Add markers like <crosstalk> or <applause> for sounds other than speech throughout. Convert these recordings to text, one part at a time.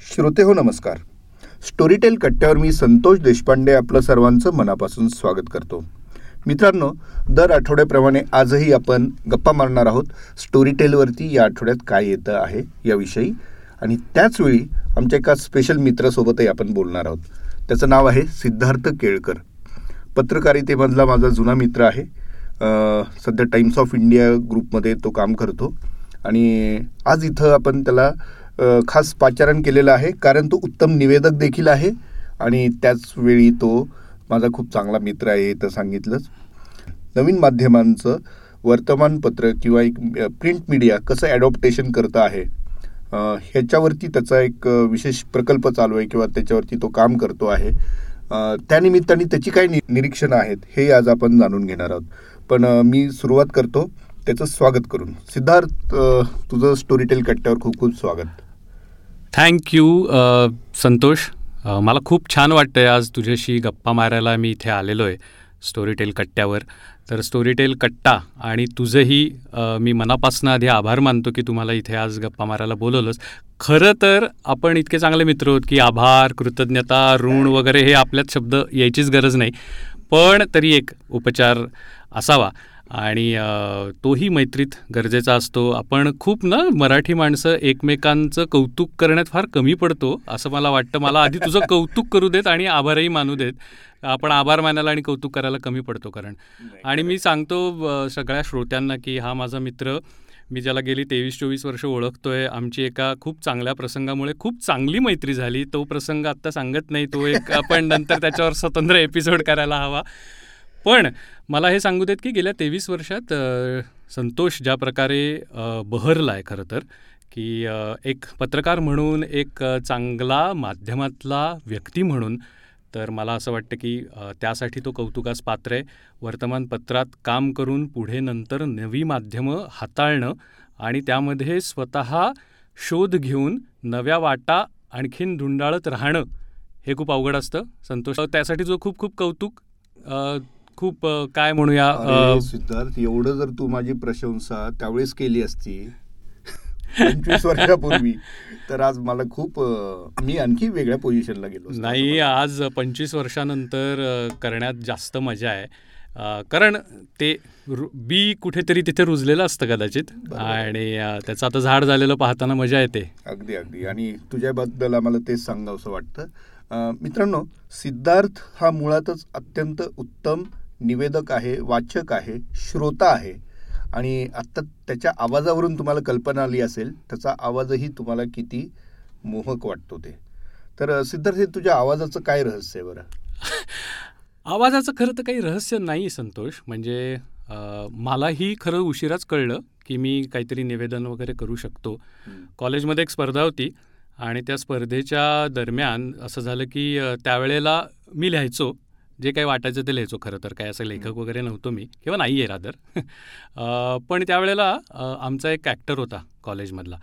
श्रोते हो नमस्कार. स्टोरीटेल कट्ट्यावर मी संतोष देशपांडे आपलं सर्वांचं मनापासून स्वागत करतो. मित्रांनो दर आठवड्याप्रमाणे आजही आपण गप्पा मारणार आहोत स्टोरीटेलवरती या आठवड्यात काय येतं आहे याविषयी. आणि त्याचवेळी आमच्या एका स्पेशल मित्रासोबतही आपण बोलणार आहोत. त्याचं नाव आहे सिद्धार्थ केळकर. पत्रकारितेमधला माझा जुना मित्र आहे. सध्या टाइम्स ऑफ इंडिया ग्रुपमध्ये तो काम करतो. आणि आज इथं आपण त्याला खास पाचारण केलेलं आहे. कारण तो उत्तम निवेदक देखील आहे. आणि त्याच वेळी तो माझा खूप चांगला मित्र आहे तर सांगितलंच. नवीन माध्यमांचं वर्तमानपत्र किंवा एक प्रिंट मीडिया कसं ॲडॉप्टेशन करतं आहे ह्याच्यावरती त्याचा एक विशेष प्रकल्प चालू आहे किंवा त्याच्यावरती तो काम करतो आहे. त्यानिमित्ताने त्याची काय नि निरीक्षणं आहेत हे आज आपण जाणून घेणार आहोत. पण मी सुरुवात करतो. त्याचं स्वागत करून. सिद्धार्थ तुझं स्टोरीटेल कट्ट्यावर खूप खूप स्वागत. Thank you uh, Santosh. Uh, मला खूप छान वाटतं आहे आज तुझ्याशी गप्पा मारायला मी इथे आलेलो आहे स्टोरीटेल कट्ट्यावर. तर स्टोरीटेल कट्टा आणि तुझंही uh, मी मनापासून आधी आभार मानतो की तुम्हाला इथे आज गप्पा मारायला बोलवलंच खरं तर आपण इतके चांगले मित्र आहोत की आभार कृतज्ञता ऋण वगैरे हे आपल्यात शब्द यायचीच गरज नाही. पण तरी एक उपचार असावा. आणि तोही मैत्रीत गरजेचा असतो. आपण खूप ना मराठी माणसं एकमेकांचं कौतुक करण्यात फार कमी पडतो असं मला वाटतं. मला आधी तुझं <laughs> कौतुक करू देत आणि आभारही मानू देत. आपण आभार मानायला आणि कौतुक करायला कमी पडतो कारण. आणि मी सांगतो सगळ्या श्रोत्यांना की हा माझा मित्र मी ज्याला गेली तेवीस चोवीस वर्ष ओळखतोय. आमची एका खूप चांगल्या प्रसंगामुळे खूप चांगली मैत्री झाली. तो प्रसंग आत्ता सांगत नाही. तो एक आपण नंतर त्याच्यावर स्वतंत्र एपिसोड करायला हवा. पण मला हे सांगू देत की गेल्या तेवीस वर्षात संतोष ज्या प्रकारे बहरला आहे खरं तर की एक पत्रकार म्हणून एक चांगला माध्यमातला व्यक्ती म्हणून तर मला असं वाटतं की त्यासाठी तो कौतुकास पात्र आहे. वर्तमानपत्रात काम करून पुढे नंतर नवी माध्यमं हाताळणं आणि त्यामध्ये स्वतः शोध घेऊन नव्या वाटा आणखीन धुंडाळत राहणं हे खूप अवघड असतं. संतोष त्यासाठी जो खूप खूप कौतुक खूप काय म्हणूया सिद्धार्थ एवढं जर तू माझी प्रशंसा त्यावेळेस केली असती <laughs> पंचवीस वर्षापूर्वी तर आज मला खूप मी आणखी वेगळ्या पोझिशनला गेलो. नाही आज पंचवीस वर्षानंतर करण्यात जास्त मजा आहे कारण ते बी कुठेतरी तिथे रुजलेलं असतं कदाचित. आणि त्याचं आता झाड झालेलं पाहताना मजा येते अगदी अगदी आणि तुझ्याबद्दल आम्हाला तेच सांगावंसं वाटतं मित्रांनो सिद्धार्थ हा मुळातच अत्यंत उत्तम निवेदक आहे वाचक आहे श्रोता आहे. आणि आत्ता त्याच्या आवाजावरून तुम्हाला कल्पना आली असेल त्याचा आवाजही तुम्हाला किती मोहक वाटतो ते. तर सिद्धार्थ हे तुझ्या आवाजाचं काय रहस्य आहे बरं? <laughs> आवाजाचं खरं तर काही रहस्य नाही संतोष. म्हणजे मलाही खरं उशिराच कळलं की मी काहीतरी निवेदन वगैरे करू शकतो. कॉलेजमध्ये एक स्पर्धा होती आणि त्या स्पर्धेच्या दरम्यान असं झालं की त्यावेळेला मी लिहायचो. जे काही वाटायचं ते लिहायचो खरं तर. काय असं लेखक वगैरे नव्हतो मी किंवा नाही आहे रादर पण त्यावेळेला आमचा एक ॲक्टर होता कॉलेजमधला.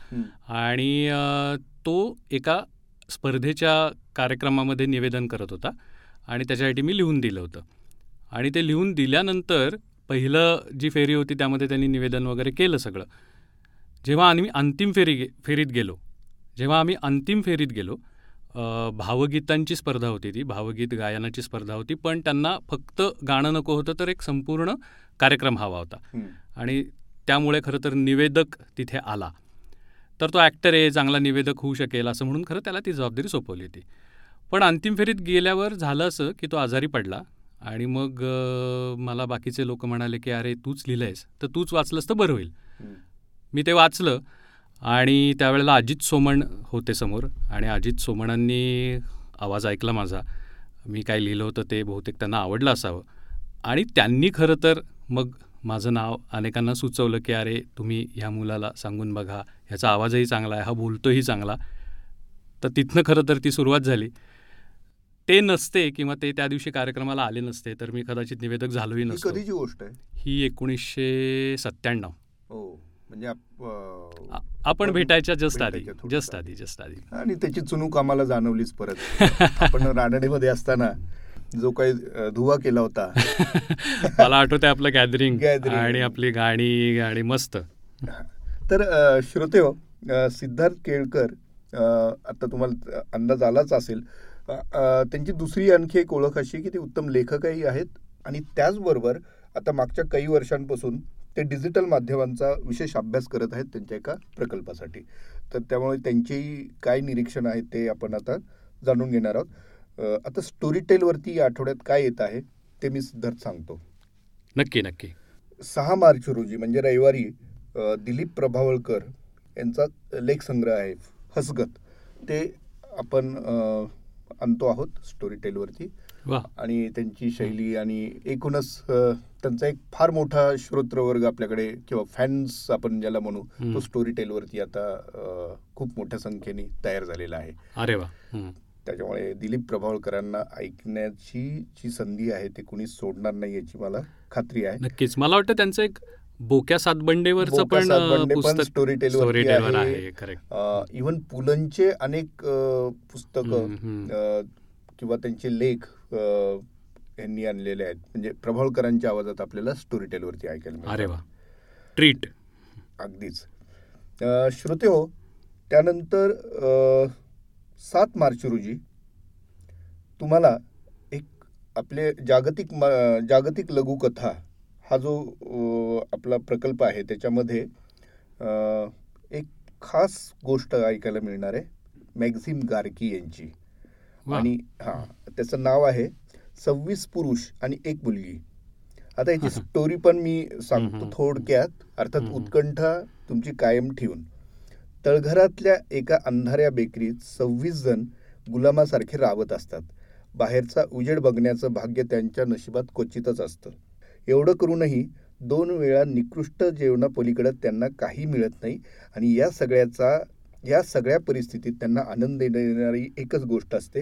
आणि तो एका स्पर्धेच्या कार्यक्रमामध्ये निवेदन करत होता आणि त्याच्यासाठी मी लिहून दिलं होतं. आणि ते लिहून दिल्यानंतर पहिलं जी फेरी होती त्यामध्ये त्यांनी निवेदन वगैरे केलं सगळं. जेव्हा आम्ही अंतिम फेरी गे फेरीत गेलो जेव्हा आम्ही अंतिम फेरीत गेलो भावगीतांची स्पर्धा होती ती भावगीत गायनाची स्पर्धा होती पण त्यांना फक्त गाणं नको होतं तर एक संपूर्ण कार्यक्रम हवा होता. आणि त्यामुळे खरं तर निवेदक तिथे आला तर तो ॲक्टर आहे चांगला निवेदक होऊ शकेल असं म्हणून खरं त्याला ती जबाबदारी सोपवली होती पण अंतिम फेरीत गेल्यावर झालं असं की तो आजारी पडला आणि मग मला बाकीचे लोक म्हणाले की अरे तूच लिहिलं आहेस तर तूच वाचलंस तर बरं होईल. मी ते वाचलं आणि त्यावेळेला अजित सोमण होते समोर. आणि अजित सोमणांनी आवाज ऐकला माझा. मी काय लिहिलं होतं ते बहुतेक त्यांना आवडलं असावं. आणि त्यांनी खरं तर मग माझं नाव अनेकांना सुचवलं की अरे तुम्ही ह्या मुलाला सांगून बघा. ह्याचा आवाजही चांगला आहे. हा बोलतोही चांगला. तर तिथनं खरं तर ती सुरुवात झाली. ते नसते किंवा ते त्या दिवशी कार्यक्रमाला आले नसते तर मी कदाचित निवेदक झालोही नसतो. कधीची गोष्ट आहे? ही एकोणीसशे सत्त्याण्णव. हो. म्हणजे आपण भेटायच्या जस्ट आधी जस्ट आधी. जस्ट आधी. आणि त्याची चुनूक आम्हाला जाणवलीच परत. <laughs> आपण रानडेमध्ये असताना जो काही धुवा केला होता. <laughs> मला आठवतंय आपलं गॅदरिंग. आणि आपली गाणी गाणी मस्त. तर श्रोते हो सिद्धार्थ केळकर आता तुम्हाला अंदाज आलाच असेल. त्यांची दुसरी आणखी एक ओळख अशी की ते उत्तम लेखकही आहेत आणि त्याचबरोबर आता मागच्या काही वर्षांपासून ते डिजिटल माध्यमांचा विशेष अभ्यास करत आहेत त्यांच्या एका प्रकल्पासाठी. तर त्यामुळे त्यांचेही काय निरीक्षण आहेत ते आपण आता जाणून घेणार आहोत. आता स्टोरी टेलवरती या आठवड्यात काय येत आहे ते मी सिद्धार्थ सांगतो. नक्की नक्की. सहा मार्च रोजी म्हणजे रविवारी दिलीप प्रभावळकर यांचा लेख संग्रह आहे हसगत. ते आपण आणतो आहोत स्टोरी टेलवरती आणि त्यांची शैली आणि एकूणच त्यांचा एक फार मोठा श्रोत्रवर्ग आपल्याकडे किंवा फॅन्स आपण ज्याला म्हणू तो स्टोरी टेलवरती आता खूप मोठ्या संख्येने तयार झालेला आहे. अरे वा. त्याच्यामुळे दिलीप प्रभावळकरांना ऐकण्याची जी संधी आहे ते कुणी सोडणार नाही याची मला खात्री आहे. नक्कीच. मला वाटतं त्यांचं एक बोक्या सातबंडेवरचं पण स्टोरी टेलवर आहे. इव्हन पुलंचे अनेक पुस्तक किंवा त्यांचे लेख यांनी आणलेले आहेत. म्हणजे प्रभावळकरांच्या आवाजात आपल्याला स्टोरी टेलवरती ऐकायला अरे वा. ट्रीट अगदीच. श्रोते हो त्यानंतर सात मार्च रोजी तुम्हाला एक आपले जागतिक जागतिक लघुकथा हा जो आपला प्रकल्प आहे त्याच्यामध्ये एक खास गोष्ट ऐकायला मिळणार आहे मॅक्झिम गार्की यांची. आणि हा त्याचं नाव आहे सव्वीस पुरुष आणि एक मुलगी. आता याची स्टोरी पण मी सांगतो थोडक्यात. अर्थात उत्कंठा तुमची कायम ठेवून. तळघरातल्या एका अंधाऱ्या बेकरीत सव्वीस जण गुलामासारखे रावत असतात. बाहेरचा उजेड बघण्याचं भाग्य त्यांच्या नशिबात क्वचितच असतं. एवढं करूनही दोन वेळा निकृष्ट जेवणापलीकडे त्यांना काही मिळत नाही. आणि या सगळ्याचा या सगळ्या परिस्थितीत त्यांना आनंद देणारी एकच गोष्ट असते.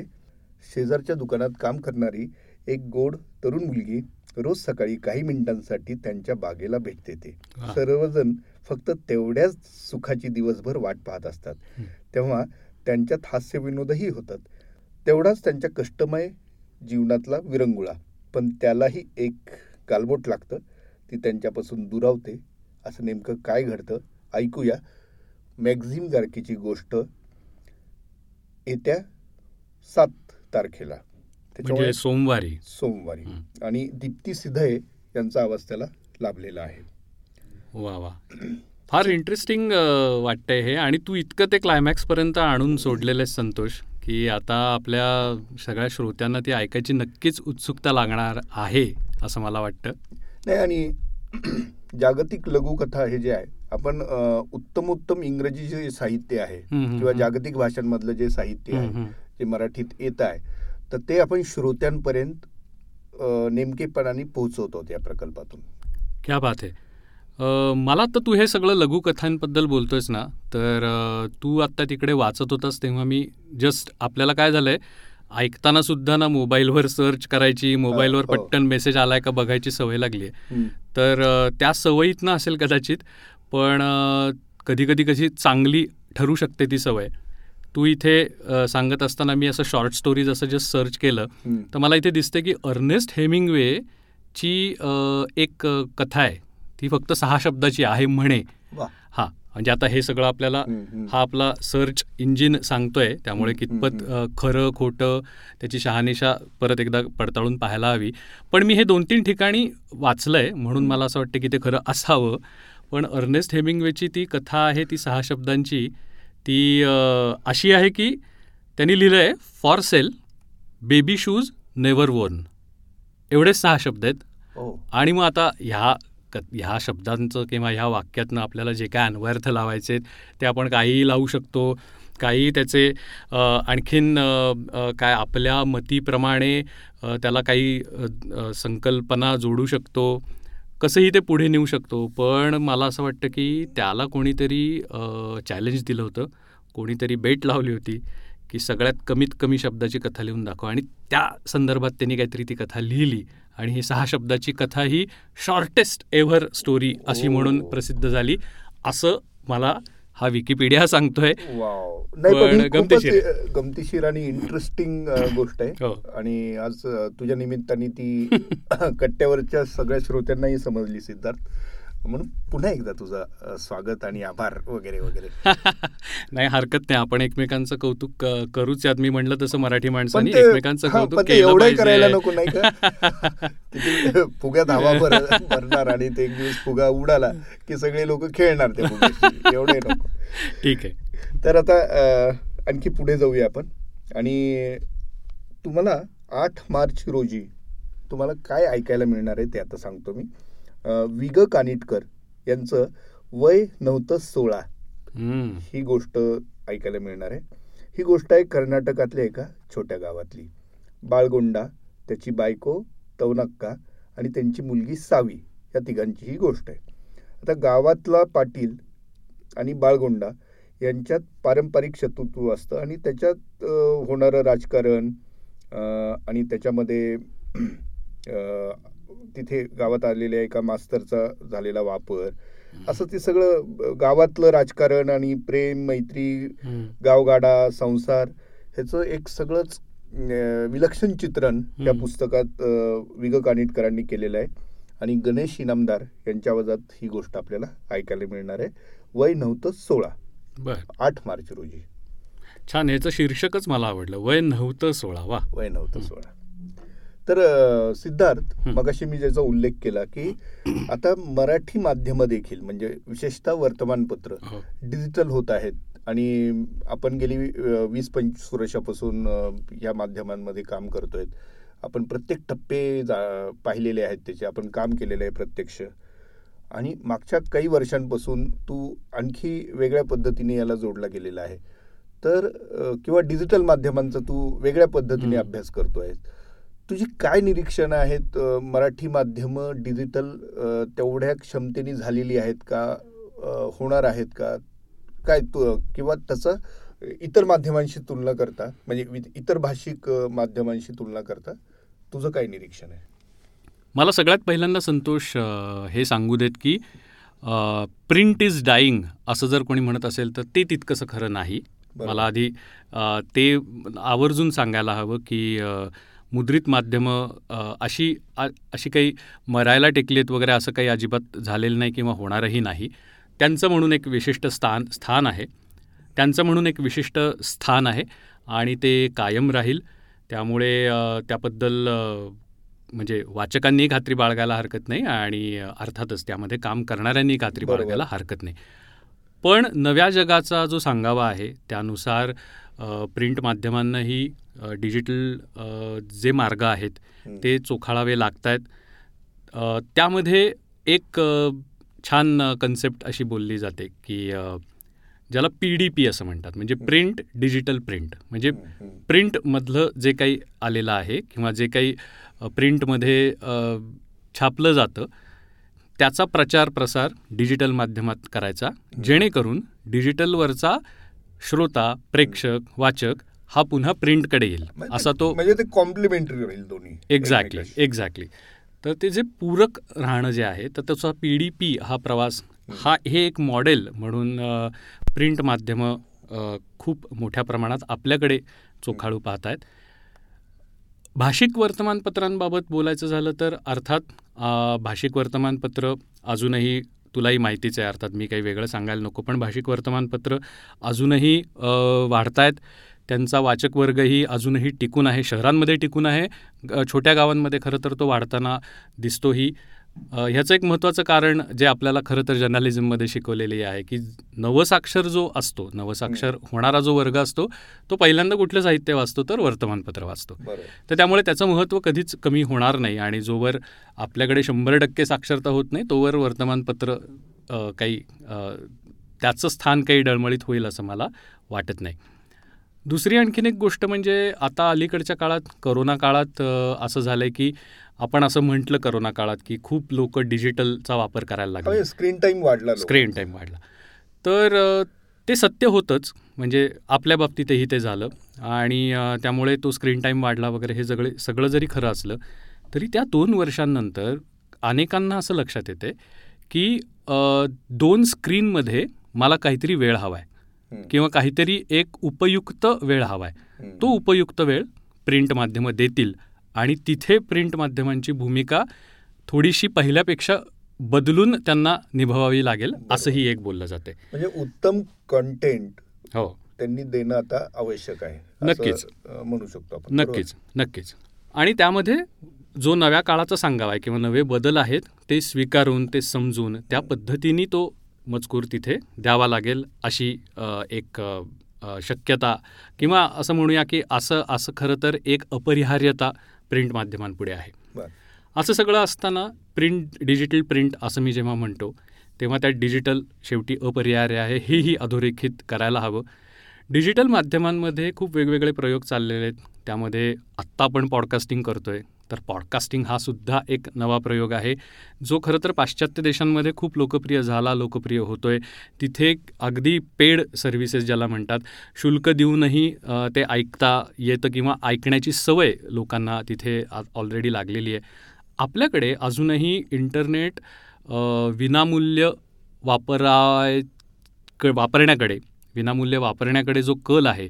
शेजारच्या दुकानात काम करणारी एक गोड तरुण मुलगी रोज सकाळी काही मिनिटांसाठी त्यांच्या बागेला भेट देते सर्वजण फक्त तेवढ्याच सुखाची दिवसभर वाट पाहत असतात. तेव्हा त्यांच्यात हास्य विनोदही होतात. तेवढाच त्यांच्या कष्टमय जीवनातला विरंगुळा. पण त्यालाही एक गालबोट लागतं. ती त्यांच्यापासून दुरावते. असं नेमकं काय घडतं? ऐकूया. मॅक्झिम गारकीची गोष्ट येत्या सात तारखेला. म्हणजे सोमवारी. सोमवारी. आणि दीप्ती सिधये यांचा आवाज त्याला लाभलेला आहे. वा वा. फार इंटरेस्टिंग वाटतंय हे. आणि तू इतकं ते क्लायमॅक्स पर्यंत आणून सोडलेलं संतोष की आता आपल्या सगळ्या श्रोत्यांना ती ऐकायची नक्कीच उत्सुकता लागणार आहे असं मला वाटतं. नाही आणि <clears throat> जागतिक लघुकथा हे जे आहे आपण उत्तम उत्तम इंग्रजी जे साहित्य आहे किंवा जागतिक भाषांमधलं जे साहित्य आहे जे मराठीत येत आहे तर ते आपण श्रोत्यांपर्यंत नेमकेपणाने पोहोचवतो या प्रकल्पातून. क्या बात आहे मला तर तू हे सगळं लघुकथांबद्दल बोलतोयस ना तर तू आत्ता तिकडे वाचत होतास तेव्हा मी जस्ट आपल्याला काय झालंय ऐकताना सुद्धा ना मोबाईलवर सर्च करायची मोबाईलवर हो. पटकन मेसेज आलाय का बघायची सवय लागली आहे तर त्या सवयीतनं असेल कदाचित पण कधी कधी कशी चांगली ठरू शकते ती सवय. तू इथे सांगत असताना मी असं शॉर्ट स्टोरीज असं जस्ट सर्च केलं तर मला इथे दिसते की अर्नेस्ट हेमिंगवे ची एक कथा आहे. ती फक्त सहा शब्दाची आहे म्हणे. हा म्हणजे आता हे सगळं आपल्याला हा आपला सर्च इंजिन सांगतोय. त्यामुळे कितपत खरं खोटं त्याची शहानिशा परत एकदा पडताळून पाहायला हवी. पण मी हे दोन तीन ठिकाणी वाचलंय म्हणून मला असं वाटतं की ते खरं असावं. पण अर्नेस्ट हेमिंगवेची ती कथा आहे ती सहा शब्दांची. ती अशी आहे की त्यांनी लिहिलं आहे for sale baby shoes never worn एवढेच सहा शब्द आहेत. हो. आणि मग आता ह्या ह्या शब्दांचं किंवा ह्या वाक्यातनं आपल्याला जे काय अन्वयार्थ लावायचे ते आपण काहीही लावू शकतो. काही त्याचे आणखीन काय आपल्या मतीप्रमाणे त्याला काही संकल्पना जोडू शकतो. कसंही ते पुढे नेऊ शकतो पण मला असं वाटतं की त्याला कोणीतरी चॅलेंज दिलं होतं. कोणीतरी बेट लावली होती की सगळ्यात कमीत कमी शब्दाची कथा लिहून दाखव. आणि त्या संदर्भात त्यांनी काहीतरी ती कथा लिहिली. आणि ही सहा शब्दाची कथा ही शॉर्टेस्ट एव्हर स्टोरी अशी म्हणून प्रसिद्ध झाली. असं मला हा विकिपीडिया सांगतोय. गमतीशीर आणि इंटरेस्टिंग गोष्ट आहे. हो. आणि आज तुझ्या निमित्ताने ती <laughs> कट्ट्यावरच्या सगळ्या श्रोत्यांनाही समजली सिद्धार्थ. म्हणून पुन्हा एकदा तुझं स्वागत आणि आभार वगैरे वगैरे. <laughs> नाही हरकत नाही. आपण एकमेकांचं कौतुक करूच यात. मी म्हणलं तसं मराठी माणसांनी ते एकमेकांचं कौतुक ते एवढंही करायला. नको नाही का? <laughs> <laughs> हवा भर भरणार आणि ते एक दिवस फुगा उडाला की सगळे लोक खेळणार फुग्याशी. एवढे नको. ठीक आहे. तर आता आणखी पुढे जाऊया आपण. आणि तुम्हाला आठ मार्च रोजी तुम्हाला काय ऐकायला मिळणार आहे ते आता सांगतो मी. अ, विग कानिटकर यांचं वय नव्हतं सोळा. ही गोष्ट ऐकायला मिळणार आहे. ही गोष्ट आहे कर्नाटकातल्या एका छोट्या गावातली. बाळगोंडा त्याची बायको तवनक्का आणि त्यांची मुलगी सावी या तिघांची ही गोष्ट आहे. आता गावातला पाटील आणि बाळगोंडा यांच्यात पारंपरिक शत्रुत्व असतं आणि त्याच्यात होणारं राजकारण आणि त्याच्यामध्ये तिथे गावात आलेल्या एका मास्तरचा झालेला वापर. असं ते सगळं गावातलं राजकारण आणि प्रेम मैत्री. गावगाडा संसार ह्याचं एक सगळंच विलक्षण चित्रण या. पुस्तकात अ, विग कानिटकरांनी केलेलं आहे. आणि गणेश इनामदार यांच्या आवाजात ही गोष्ट आपल्याला ऐकायला मिळणार आहे. वय नव्हतं सोळा. बर. आठ मार्च रोजी. छान याचं शीर्षकच मला आवडलं. वय नव्हतं सोळा वा. वय नव्हतं सोळा. तर सिद्धार्थ. मगाशी मी ज्याचा उल्लेख केला की आता मराठी माध्यमं देखील म्हणजे विशेषतः वर्तमानपत्र हो. डिजिटल होत आहेत आणि आपण गेली वीस पंचवीस वर्षापासून या माध्यमांमध्ये काम करतोय आपण प्रत्येक टप्पे जा- पाहिलेले आहेत त्याचे आपण काम केलेलं आहे प्रत्यक्ष आणि मागच्या काही वर्षांपासून तू आणखी वेगळ्या पद्धतीने याला जोडला गेलेला आहे तर किंवा डिजिटल माध्यमांचा तू वेगळ्या पद्धतीने. अभ्यास करतोय तुझी काय निरीक्षणं आहेत? मराठी माध्यमं डिजिटल तेवढ्या क्षमतेने झालेली आहेत का? होणार आहेत का? काय तू किंवा तसं इतर माध्यमांशी तुलना करता? म्हणजे इतर भाषिक माध्यमांशी तुलना करता? तुझं काय निरीक्षण आहे? मला सगळ्यात पहिल्यांदा संतोष हे सांगू देत की प्रिंट इज डाईंग असं जर कोणी म्हणत असेल तर ते तितकंसं खरं नाही. मला आधी ते आवर्जून सांगायला हवं की मुद्रित माध्यमं अशी अशी काही मरायला टेकलीत वगैरे असं काही अजिबात झालेलं नाही किंवा होणारही नाही. त्यांचं म्हणून एक विशिष्ट स्थान स्थान आहे. त्यांचं म्हणून एक विशिष्ट स्थान आहे आणि ते कायम राहील. त्यामुळे त्याबद्दल म्हणजे वाचकांनी खात्री बाळगायला हरकत नाही आणि अर्थातच त्यामध्ये काम करणाऱ्यांनी खात्री. बाळगायला हरकत नाही. पण नव्या जगाचा जो सांगावा आहे त्यानुसार प्रिंट माध्यमांनाही डिजिटल जे मार्ग आहेत. ते चोखाळावे लागत आहेत त्यामध्ये एक छान कन्सेप्ट अशी बोलली जाते की ज्याला पी डी पी असं म्हणतात. म्हणजे प्रिंट डिजिटल प्रिंट. म्हणजे. प्रिंटमधलं जे काही आलेलं आहे किंवा जे काही प्रिंटमध्ये छापलं जातं त्याचा प्रचार प्रसार डिजिटल माध्यमात करायचा. जेणेकरून डिजिटलवरचा श्रोता प्रेक्षक वाचक हा पुन्हा प्रिंटकडे येईल. म्हणजे असा तो म्हणजे ते कॉम्प्लिमेंटरी राहील दोन्ही एक्झॅक्टली. एक्झॅक्टली तर ते जे पूरक राहणं जे आहे तर त्याचा पी डी पी हा प्रवास हा हे एक मॉडेल म्हणून प्रिंट माध्यमं खूप मोठ्या प्रमाणात आपल्याकडे चोखाळू पाहत आहेत भाषिक वर्तमानपत्रांबाबत बोलायचं झालं तर अर्थात भाषिक वर्तमानपत्र अजूनही तुलाही माहितीच आहे अर्थात मी काही वेगळं सांगायला नको पण भाषिक वर्तमानपत्र अजूनही वाढत आहेत त्यांचा वाचक वर्गही अजूनही टिकून आहे शहरांमध्ये टिकून आहे. छोट्या गावांमध्ये खरं तर तो वाढताना दिसतोही. ह्याचं एक महत्त्वाचं कारण जे आपल्याला खरं तर जर्नलिझममध्ये शिकवलेले आहे की नवसाक्षर जो असतो नवसाक्षर होणारा जो वर्ग असतो तो पहिल्यांदा कुठलं साहित्य वाचतो तर वर्तमानपत्र वाचतो. तर त्यामुळे त्याचं महत्त्व कधीच कमी होणार नाही आणि जोवर आपल्याकडे शंभर टक्के साक्षरता होत नाही तोवर वर्तमानपत्र काही त्याचं स्थान काही डळमळीत होईल असं मला वाटत नाही. दुसरी आणखीन एक गोष्ट म्हणजे आता अलीकडच्या काळात करोना काळात असं झालं आहे की आपण असं म्हटलं करोना काळात की खूप लोक डिजिटलचा वापर करायला लागले. स्क्रीन टाइम वाढला. स्क्रीन टाईम वाढला. तर ते सत्य होतंच. म्हणजे आपल्या बाबतीतही ते झालं. आणि त्यामुळे तो स्क्रीन टाईम वाढला वगैरे हे सगळे सगळं जरी खरं असलं तरी त्या दोन वर्षांनंतर अनेकांना असं लक्षात येते की दोन स्क्रीनमध्ये मला काहीतरी वेळ हवा आहे हं. किंवा काहीतरी एक उपयुक्त वेळ हवा आहे हं. तो उपयुक्त वेळ प्रिंट माध्यमं देतील. आणि तिथे प्रिंट माध्यमांची भूमिका थोडीशी पहिल्यापेक्षा बदलून त्यांना निभावावी लागेल असंही एक बोललं जाते म्हणजे उत्तम कंटेंट हो. त्यांनी देणं आता आवश्यक आहे नक्कीच. म्हणू शकतो आपण. नक्कीच नक्कीच. आणि त्यामध्ये जो नव्या काळाचा सांगावा आहे किंवा नवे बदल आहेत ते स्वीकारून ते समजून त्या पद्धतीने तो मजकूर तिथे द्यावा लागेल अशी एक शक्यता किंवा असं म्हणूया की असं असं खरं तर एक अपरिहार्यता प्रिंट माध्यमांपुढे आहे. असं सगळं असताना प्रिंट डिजिटल प्रिंट असं मी जेव्हा म्हणतो तेव्हा त्यात डिजिटल शेवटी अपरिहार्य आहे हेही अधोरेखित करायला हवं. डिजिटल माध्यमांमध्ये खूप वेगवेगळे प्रयोग चाललेले आहेत. त्यामध्ये आत्ता आपण पॉडकास्टिंग करतो आहे तर पॉडकास्टिंग हा सुद्धा एक नवा प्रयोग आहे. जो खरं तर पाश्चात्य देशांमध्ये खूप लोकप्रिय झाला लोकप्रिय होतो आहे तिथे अगदी पेड सर्व्हिसेस ज्याला म्हणतात शुल्क देऊनही ते ऐकता येतं किंवा ऐकण्याची सवय लोकांना तिथे ऑलरेडी लागलेली आहे. आपल्याकडे अजूनही इंटरनेट विनामूल्य वापराय क वापरण्याकडे विनामूल्य वापरण्याकडे जो कल आहे.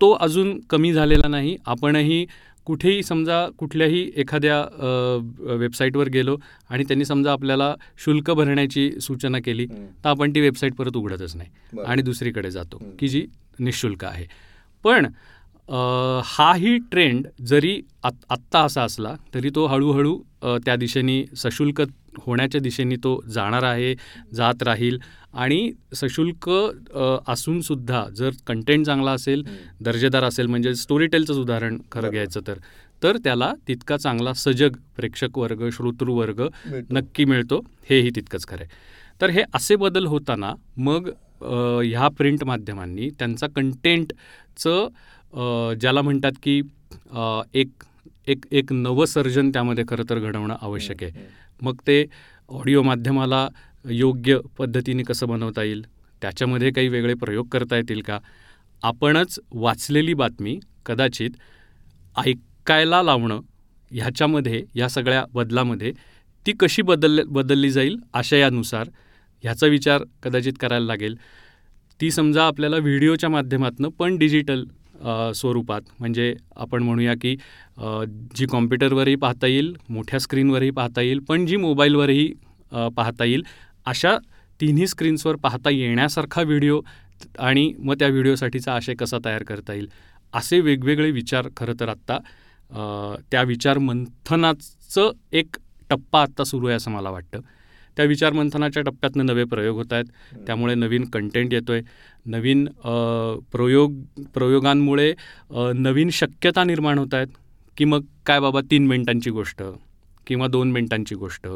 तो अजून कमी झालेला नाही. आपणही कुठेही समजा कुठल्याही एखाद्या वेबसाईटवर गेलो आणि त्यांनी समजा आपल्याला शुल्क भरण्याची सूचना केली. तर आपण ती वेबसाईट परत उघडतच नाही. आणि दुसरीकडे जातो. की जी निशुल्क आहे पण हाही ट्रेंड जरी आत आत्ता असा असला तरी तो हळूहळू त्या दिशेने सशुल्क होण्याच्या दिशेने तो जाणार आहे जात राहील आणि सशुल्क असूनसुद्धा जर कंटेंट चांगला असेल. दर्जेदार असेल म्हणजे स्टोरी टेलचंच उदाहरण खरं. घ्यायचं तर तर त्याला तितका चांगला सजग प्रेक्षक वर्ग श्रोतृ वर्ग मिळतो. नक्की मिळतो हेही तितकंच खरं आहे तर हे असे बदल होताना मग ह्या प्रिंट माध्यमांनी त्यांचा कंटेंटचं ज्याला म्हणतात की एक एक एक नवसर्जन त्यामध्ये खरं तर घडवणं आवश्यक आहे. मग ते ऑडिओ माध्यमाला योग्य पद्धतीने कसं बनवता येईल? त्याच्यामध्ये काही वेगळे प्रयोग करता येतील का? आपणच वाचलेली बातमी कदाचित ऐकायला लावणं ह्याच्यामध्ये या सगळ्या बदलामध्ये ती कशी बदल बदलली जाईल आशयानुसार ह्याचा विचार कदाचित करायला लागेल. ती समजा आपल्याला व्हिडिओच्या माध्यमातून पण डिजिटल स्वरूपात. म्हणजे आपण म्हणूया की जी कॉम्प्युटरवरही पाहता येईल मोठ्या स्क्रीनवरही पाहता येईल पण जी मोबाईलवरही पाहता येईल अशा तिन्ही स्क्रीन्सवर पाहता येण्यासारखा व्हिडिओ आणि मग त्या व्हिडिओसाठीचा आशय कसा तयार करता येईल असे वेगवेगळे विचार खरं तर आत्ता त्या विचार मंथनाचं एक टप्पा आत्ता सुरू आहे असं मला वाटतं. त्या विचारमंथनाच्या टप्प्यातनं नवे प्रयोग होत आहेत. त्यामुळे नवीन कंटेंट येतो आहे नवीन प्रयोग प्रयोगांमुळे नवीन शक्यता निर्माण होत आहेत. की मग काय बाबा तीन मिनिटांची गोष्ट किंवा दोन मिनिटांची गोष्ट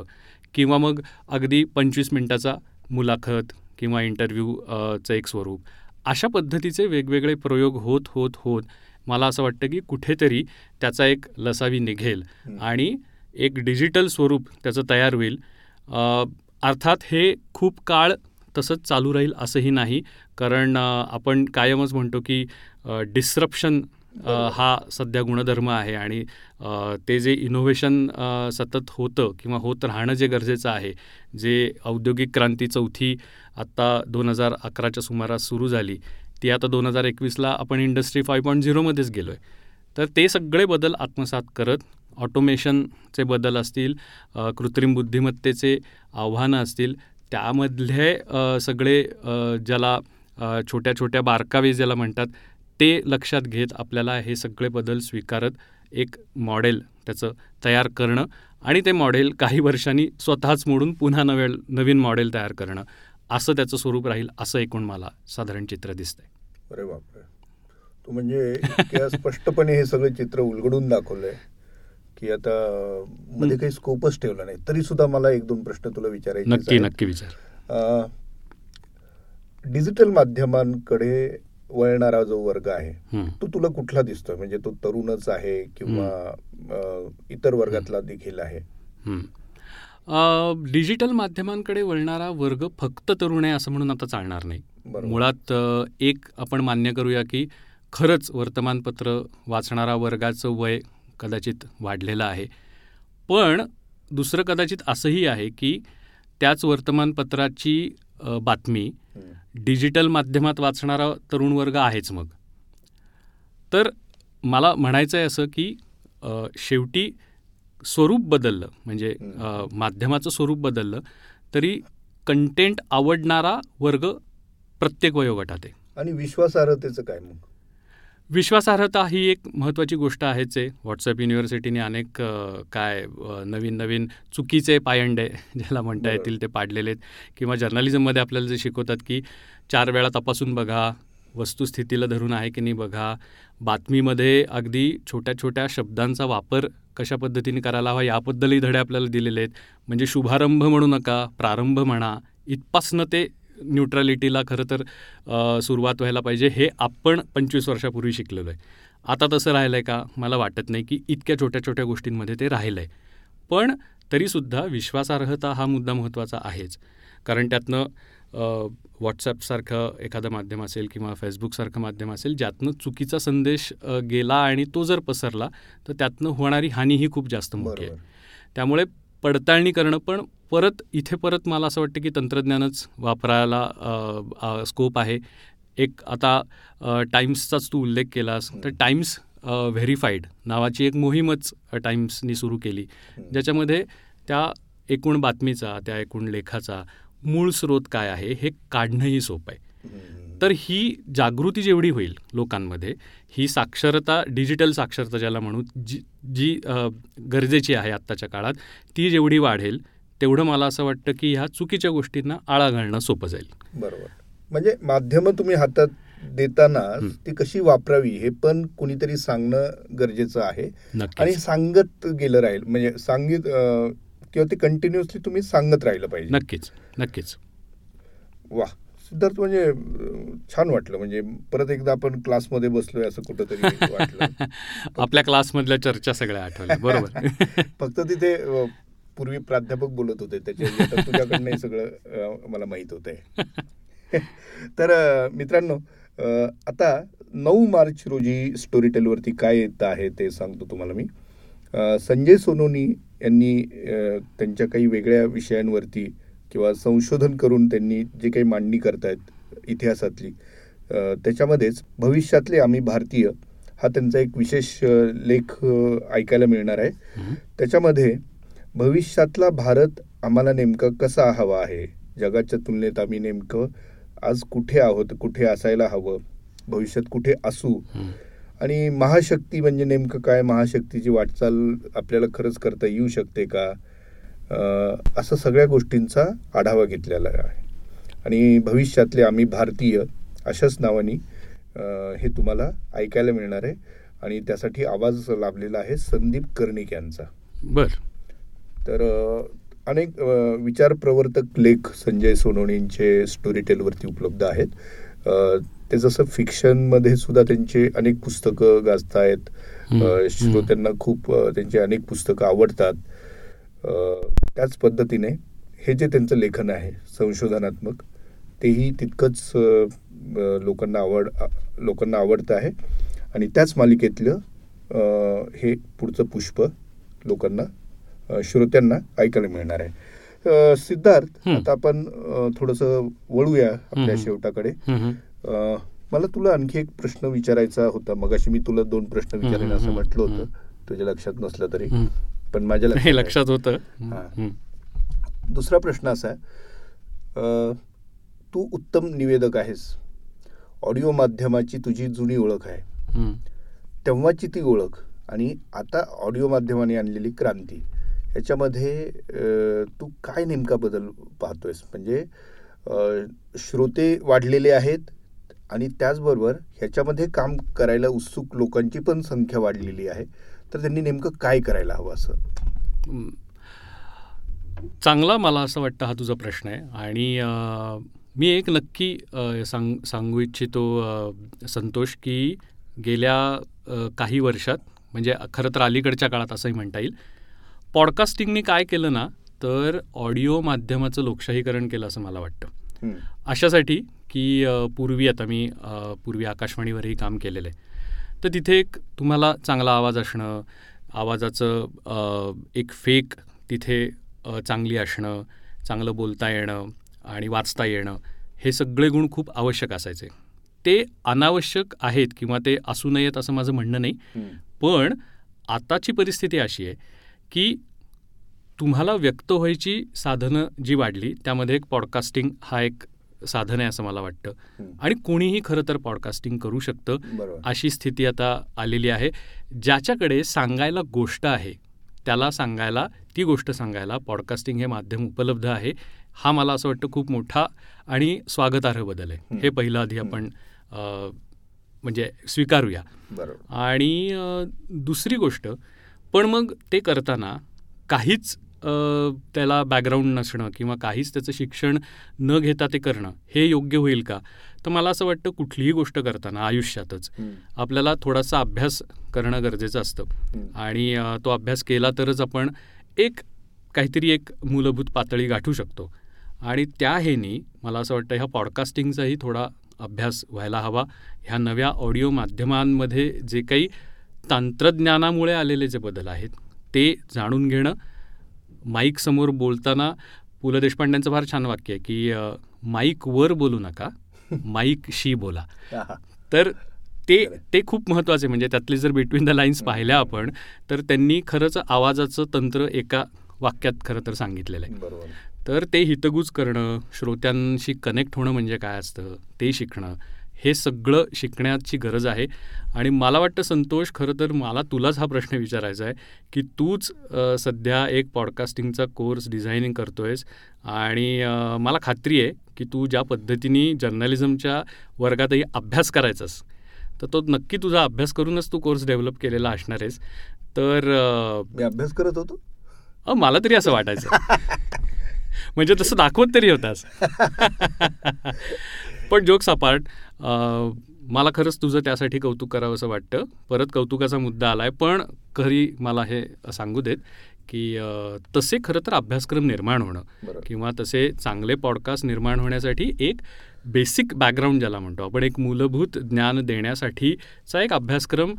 किंवा मग अगदी पंचवीस मिनिटाचा मुलाखत किंवा इंटरव्ह्यूचं एक स्वरूप. अशा पद्धतीचे वेगवेगळे प्रयोग होत होत होत मला असं वाटतं की कुठेतरी त्याचा एक लसावी निघेल. आणि एक डिजिटल स्वरूप त्याचं तयार होईल. अर्थात हे खूप काळ तसंच चालू राहील असंही नाही कारण आपण कायमच म्हणतो की डिस्रप्शन. हा सध्या गुणधर्म आहे आणि ते जे इनोव्हेशन सतत होतं किंवा होत राहणं जे गरजेचं आहे जे औद्योगिक क्रांती चौथी आत्ता दोन हजार अकराच्या सुमारास सुरू झाली ती आता दोन हजार एकवीसला आपण इंडस्ट्री फाईव्ह पॉईंट झिरोमध्येच गेलो आहे तर ते सगळे बदल आत्मसात करत ऑटोमेशनचे बदल असतील कृत्रिम बुद्धिमत्तेचे आव्हानं असतील त्यामधले सगळे ज्याला छोट्या छोट्या बारकावे ज्याला म्हणतात ते लक्षात घेत आपल्याला हे सगळे बदल स्वीकारत एक मॉडेल त्याचं तयार करणं आणि ते मॉडेल काही वर्षांनी स्वतःच मोडून पुन्हा नवे नवीन मॉडेल तयार करणं. असं त्याचं स्वरूप राहील असं एकूण मला साधारण चित्र दिसतंय. अरे बापरे! तू म्हणजे स्पष्टपणे हे सगळं चित्र उलगडून दाखवलंय. की आता मध्ये. काही स्कोपच ठेवला नाही. तरी सुद्धा मला एक दोन प्रश्न तुला विचारायचे नक्की नक्की विचार. डिजिटल माध्यमांकडे वळणारा जो वर्ग आहे. तो तुला कुठला दिसतोय? म्हणजे तो तरुणच आहे किंवा इतर वर्गातला देखील आहे? डिजिटल माध्यमांकडे वळणारा वर्ग फक्त तरुण आहे असं म्हणून आता चालणार नाही. मुळात एक आपण मान्य करूया की खरंच वर्तमानपत्र वाचणारा वर्गाचं वय कदाचित वाढलेलं आहे पण दुसरं कदाचित असंही आहे की त्याच वर्तमानपत्राची बातमी. डिजिटल माध्यमात वाचणारा तरुण वर्ग आहेच मग तर मला म्हणायचं आहे असं की शेवटी स्वरूप बदललं म्हणजे. माध्यमाचं स्वरूप बदललं तरी कंटेंट आवडणारा वर्ग प्रत्येक वयोगटात आहे आणि विश्वासार्हतेचं काय मग विश्वासार्हता ही एक महत्त्वाची गोष्ट आहेच आहे. व्हॉट्सअप युनिव्हर्सिटीने अनेक काय नवीन नवीन चुकीचे पायंडे ज्याला म्हणता. येतील ते पाडलेले आहेत. किंवा जर्नलिझममध्ये आपल्याला जे शिकवतात की चार वेळा तपासून बघा वस्तुस्थितीला धरून आहे की नाही बघा बातमीमध्ये अगदी छोट्या छोट्या शब्दांचा वापर कशा पद्धतीने करायला हवा याबद्दलही धडे आपल्याला दिलेले आहेत. म्हणजे शुभारंभ म्हणू नका प्रारंभ म्हणा इथपासनं ते न्यूट्रॅलिटीला खरं तर सुरुवात व्हायला पाहिजे. हे आपण पंचवीस वर्षापूर्वी शिकलेलो आहे आता तसं राहिलं आहे का? मला वाटत नाही की इतक्या छोट्या छोट्या गोष्टींमध्ये ते राहिलं आहे पण तरीसुद्धा विश्वासार्हता हा मुद्दा महत्त्वाचा आहेच. कारण त्यातनं व्हॉट्सॲपसारखं एखादं माध्यम असेल किंवा फेसबुकसारखं माध्यम असेल ज्यातनं चुकीचा संदेश गेला आणि तो जर पसरला तर त्यातनं होणारी हानी ही खूप जास्त मोठी आहे. त्यामुळे पडताळणी करणं पण परत इथे परत मला असं वाटतं की तंत्रज्ञानच वापरायला स्कोप आहे. एक आता टाईम्सचाच तू उल्लेख केलास तर टाईम्स व्हेरीफाईड नावाची एक मोहीमच टाईम्सनी सुरू केली. ज्याच्यामध्ये त्या एकूण बातमीचा त्या एकूण लेखाचा मूळ स्रोत काय आहे हे काढणंही सोपं आहे. तर ही जागृती जेवढी होईल लोकांमध्ये ही साक्षरता डिजिटल साक्षरता ज्याला म्हणू जी जी गरजेची आहे आत्ताच्या काळात ती जेवढी वाढेल तेवढं मला असं वाटतं की ह्या चुकीच्या गोष्टींना आळा घालणं सोपं जाईल. बरोबर. म्हणजे माध्यमं तुम्ही हातात देताना. ती कशी वापरावी हे पण कुणीतरी सांगणं गरजेचं आहे. आणि सांगत गेलं राहील म्हणजे सांगित किंवा ते कंटिन्युअसली तुम्ही सांगत राहिलं पाहिजे. नक्कीच नक्कीच. वा सिद्धार्थ म्हणजे छान वाटलं. म्हणजे परत एकदा आपण क्लासमध्ये बसलोय असं कुठंतरी वाटलं. <laughs> आपल्या क्लासमधल्या चर्चा सगळ्या आठवल्या. बरोबर. <laughs> फक्त तिथे पूर्वी प्राध्यापक बोलत होते त्याच्या तुझ्याकडनं हे सगळं मला माहीत होत आहे <laughs> तर मित्रांनो आता नऊ मार्च रोजी स्टोरी टेलवरती काय येतं आहे ते सांगतो तुम्हाला मी. संजय सोनोनी यांनी त्यांच्या काही वेगळ्या विषयांवरती किंवा संशोधन करून त्यांनी जे काही मांडणी करतायत इतिहासातली त्याच्यामध्येच भविष्यातले आम्ही भारतीय हा त्यांचा एक विशेष लेख ऐकायला मिळणार आहे. त्याच्यामध्ये भविष्यातला भारत आम्हाला नेमका कसा हवा आहे? जगाच्या तुलनेत आम्ही नेमकं आज कुठे आहोत? कुठे असायला हवं? भविष्यात कुठे असू. आणि महाशक्ती म्हणजे नेमकं काय? महाशक्तीची वाटचाल आपल्याला खरंच करता येऊ शकते का? असं सगळ्या गोष्टींचा आढावा घेतलेला आहे. आणि भविष्यातले आम्ही भारतीय अशाच नावानी हे तुम्हाला ऐकायला मिळणार आहे. आणि त्यासाठी आवाज लाभलेला आहे संदीप कर्णिक यांचा. बर. तर अनेक अ, विचारप्रवर्तक लेख संजय सोनवणेंचे स्टोरी टेलवरती उपलब्ध आहेत. ते जसं फिक्शनमध्ये सुद्धा त्यांचे अनेक पुस्तकं गाजतायत. श्रोत्यांना खूप त्यांची अनेक पुस्तकं आवडतात. त्याच पद्धतीने हे जे त्यांचं लेखन आहे संशोधनात्मक तेही तितकंच लोकांना आवड लोकांना आवडतं आहे. आणि त्याच मालिकेतलं हे पुढचं पुष्प लोकांना श्रोत्यांना ऐकायला मिळणार आहे. सिद्धार्थ. आता आपण थोडंसं वळूया आपल्या. शेवटाकडे. मला तुला आणखी एक प्रश्न विचारायचा होता. मगाशी मी तुला दोन प्रश्न विचारेन असं म्हटलं. होतं. तुझ्या लक्षात नसलं तरी. पण माझ्या हे लक्षात होतं. दुसरा प्रश्न असा आहे. तू उत्तम निवेदक आहेस. ऑडिओ माध्यमाची तुझी जुनी ओळख आहे. तेव्हाची ती ओळख आणि आता ऑडिओ माध्यमाने आणलेली क्रांती. ह्याच्यामध्ये तू काय नेमका बदल पाहतोयस? म्हणजे श्रोते वाढलेले आहेत आणि त्याचबरोबर ह्याच्यामध्ये काम करायला उत्सुक लोकांची पण संख्या वाढलेली आहे. तर त्यांनी नेमकं काय करायला हवं असं? चांगला मला असं वाटतं हा तुझा प्रश्न आहे. आणि मी एक नक्की सांग सांगू इच्छितो संतोष की गेल्या काही वर्षात म्हणजे खरं तर अलीकडच्या काळात असंही म्हणता येईल पॉडकास्टिंगनी काय केलं ना तर ऑडिओ माध्यमाचं लोकशाहीकरण केलं असं मला वाटतं. अशासाठी की पूर्वी आता मी पूर्वी आकाशवाणीवरही काम केलेलं आहे तर तिथे एक तुम्हाला चांगला आवाज असणं आवाजाचं एक फेक तिथे चांगली असणं चांगलं बोलता येणं आणि वाचता येणं हे सगळे गुण खूप आवश्यक असायचे ते अनावश्यक आहेत किंवा ते असू नयेत असं माझं म्हणणं नाही. पण आताची परिस्थिती अशी आहे की तुम्हाला व्यक्त व्हायची साधनं जी वाढली त्यामध्ये एक पॉडकास्टिंग हा एक साधन आहे असं मला वाटतं. आणि कोणीही खरं तर पॉडकास्टिंग करू शकतं अशी स्थिती आता आलेली आहे. ज्याच्याकडे सांगायला गोष्ट आहे त्याला सांगायला ती गोष्ट सांगायला पॉडकास्टिंग हे माध्यम उपलब्ध आहे. हा मला असं वाटतं खूप मोठा आणि स्वागतार्ह बदल आहे. हं. पहिलं आधी आपण म्हणजे स्वीकारूया. आणि दुसरी गोष्ट पण मग ते करताना काहीच त्याला बॅकग्राऊंड नसणं किंवा काहीच त्याचं शिक्षण न घेता ते करणं हे योग्य होईल का तर मला असं वाटतं कुठलीही गोष्ट करताना आयुष्यातच. आपल्याला थोडासा अभ्यास करणं गरजेचं असतं. आणि तो अभ्यास केला तरच आपण एक काहीतरी एक मूलभूत पातळी गाठू शकतो आणि त्या हेनी मला असं वाटतं ह्या पॉडकास्टिंगचाही थोडा अभ्यास व्हायला हवा ह्या नव्या ऑडिओ माध्यमांमध्ये जे काही तंत्रज्ञानामुळे आलेले जे बदल आहेत ते जाणून घेणं माईकसमोर बोलताना पु ल देशपांड्यांचं फार छान वाक्य आहे की अ, माईकवर बोलू नका माईकशी बोला. आहा. तर ते ते खूप महत्त्वाचे म्हणजे त्यातले जर बिटवीन द लाईन्स पाहिल्या आपण तर त्यांनी खरंच आवाजाचं तंत्र एका वाक्यात खरं तर सांगितलेलं आहे. तर ते हितगुज करणं श्रोत्यांशी कनेक्ट होणं म्हणजे काय असतं ते शिकणं हे सगळं शिकण्याची गरज आहे. आणि मला वाटतं संतोष खरं तर मला तुलाच हा प्रश्न विचारायचा आहे की तूच सध्या एक पॉडकास्टिंगचा कोर्स डिझायनिंग करतोयस. आणि अ, मला खात्री आहे की तू ज्या पद्धतीने जर्नलिझमच्या वर्गातही अभ्यास करायचास तर तो नक्की तुझा अभ्यास करूनच तू कोर्स डेव्हलप केलेला असणार आहेस. तर मी अभ्यास करत होतो? मला तरी असं वाटायचं. <laughs> म्हणजे तसं दाखवत तरी होतास. <laughs> पण जोक्स अपार्ट मला खरंच तुझं त्यासाठी कौतुक करावं असं वाटतं. परत कौतुकाचा मुद्दा आला आहे पण खरी मला हे सांगू देत की तसे खरं तर अभ्यासक्रम निर्माण होणं किंवा तसे चांगले पॉडकास्ट निर्माण होण्यासाठी एक बेसिक बॅकग्राऊंड ज्याला म्हणतो आपण एक मूलभूत ज्ञान देण्यासाठीचा एक अभ्यासक्रम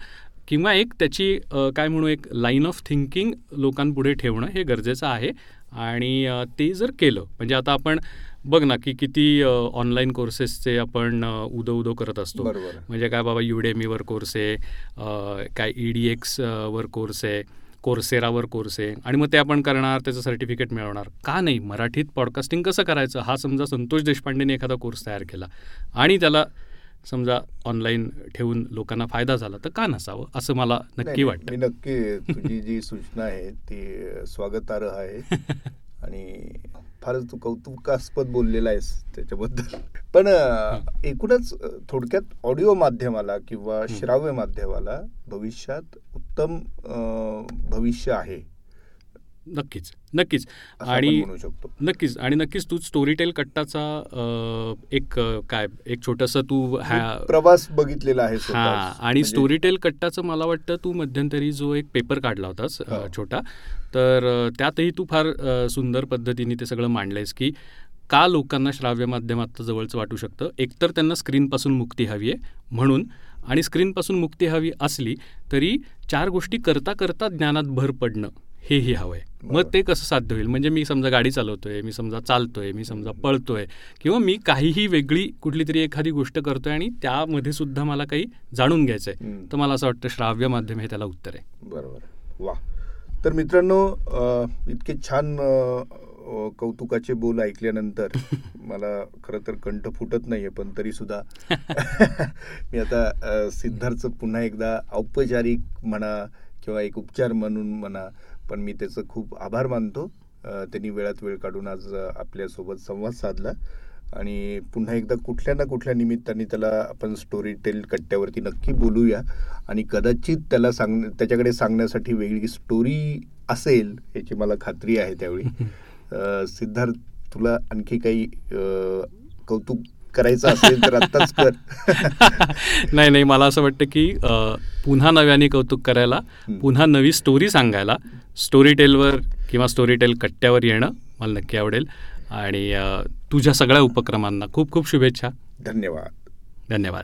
किंवा एक त्याची काय म्हणू एक लाईन ऑफ थिंकिंग लोकांपुढे ठेवणं हे गरजेचं आहे. आणि ते जर केलं म्हणजे आता आपण बघ ना की किती ऑनलाईन कोर्सेसचे आपण उदो उदो करत असतो. बरोबर म्हणजे काय बाबा युडेमीवर कोर्स आहे काय ई डी एक्स वर कोर्स आहे कोर्सेरावर कोर्स आहे आणि मग ते आपण करणार त्याचं सर्टिफिकेट मिळवणार. का नाही? मराठीत पॉडकास्टिंग कसं करायचं? हा समजा संतोष देशपांडेने एखादा कोर्स तयार केला आणि त्याला समजा ऑनलाईन ठेवून लोकांना फायदा झाला तर का नसावं? असं मला नक्की वाटतं. नक्की तुझी जी सूचना आहे ती स्वागतार्ह आहे. <laughs> आणि फारच तू कौतुकास्पद बोललेला आहेस त्याच्याबद्दल. पण एकूणच थोडक्यात ऑडिओ माध्यमाला किंवा श्राव्य माध्यमाला भविष्यात उत्तम भविष्य आहे. नक्कीच नक्कीच आणि नक्कीच आणि नक्कीच तू स्टोरीटेल कट्टाचा अ, एक काय एक छोटंसं तू ह्या प्रवास बघितलेला आहे हा. आणि म्हणजे- स्टोरीटेल कट्टाचं मला वाटतं तू मध्यंतरी जो एक पेपर काढला होतास हो. छोटा तर त्यातही तू फार सुंदर पद्धतीने ते सगळं मांडलंयस की का लोकांना श्राव्य माध्यमात जवळचं वाटू शकतं एकतर त्यांना स्क्रीनपासून मुक्ती हवी आहे म्हणून आणि स्क्रीनपासून मुक्ती हवी असली तरी चार गोष्टी करता करता ज्ञानात भर पडणं हेही हवं आहे मग. ते कसं साध्य होईल? म्हणजे मी समजा गाडी चालवतोय मी समजा चालतोय मी समजा पळतोय किंवा मी काहीही वेगळी कुठली तरी एखादी गोष्ट करतोय आणि त्यामध्ये सुद्धा मला काही जाणून घ्यायचं आहे. तर मला असं वाटतं श्राव्य माध्यम हे त्याला उत्तर आहे. बरोबर. वा. तर मित्रांनो इतके छान कौतुकाचे बोल ऐकल्यानंतर <laughs> मला खरं तर कंठ फुटत नाहीये पण तरी सुद्धा <laughs> मी आता अ, सिद्धार्थचं पुन्हा एकदा औपचारिक म्हणा किंवा एक उपचार म्हणून म्हणा पण मी त्याचं खूप आभार मानतो. त्यांनी वेळात वेळ काढून आज आपल्यासोबत संवाद साधला. आणि पुन्हा एकदा कुठल्या ना कुठल्या निमित्ताने त्याला आपण स्टोरी टेल कट्ट्यावरती नक्की बोलूया. आणि कदाचित त्याला सांग त्याच्याकडे सांगण्यासाठी वेगळी स्टोरी असेल याची मला खात्री आहे त्यावेळी. <laughs> सिद्धार्थ तुला आणखी काही कौतुक करायचं असेल तर आत्ताच कर. <laughs> नाही नाही मला असं वाटतं की पुन्हा नव्याने कौतुक करायला. पुन्हा नवी स्टोरी सांगायला स्टोरी टेलवर किंवा स्टोरी टेल कट्ट्यावर येणं मला नक्की आवडेल. आणि तुझ्या सगळ्या उपक्रमांना खूप खूप शुभेच्छा. धन्यवाद. धन्यवाद.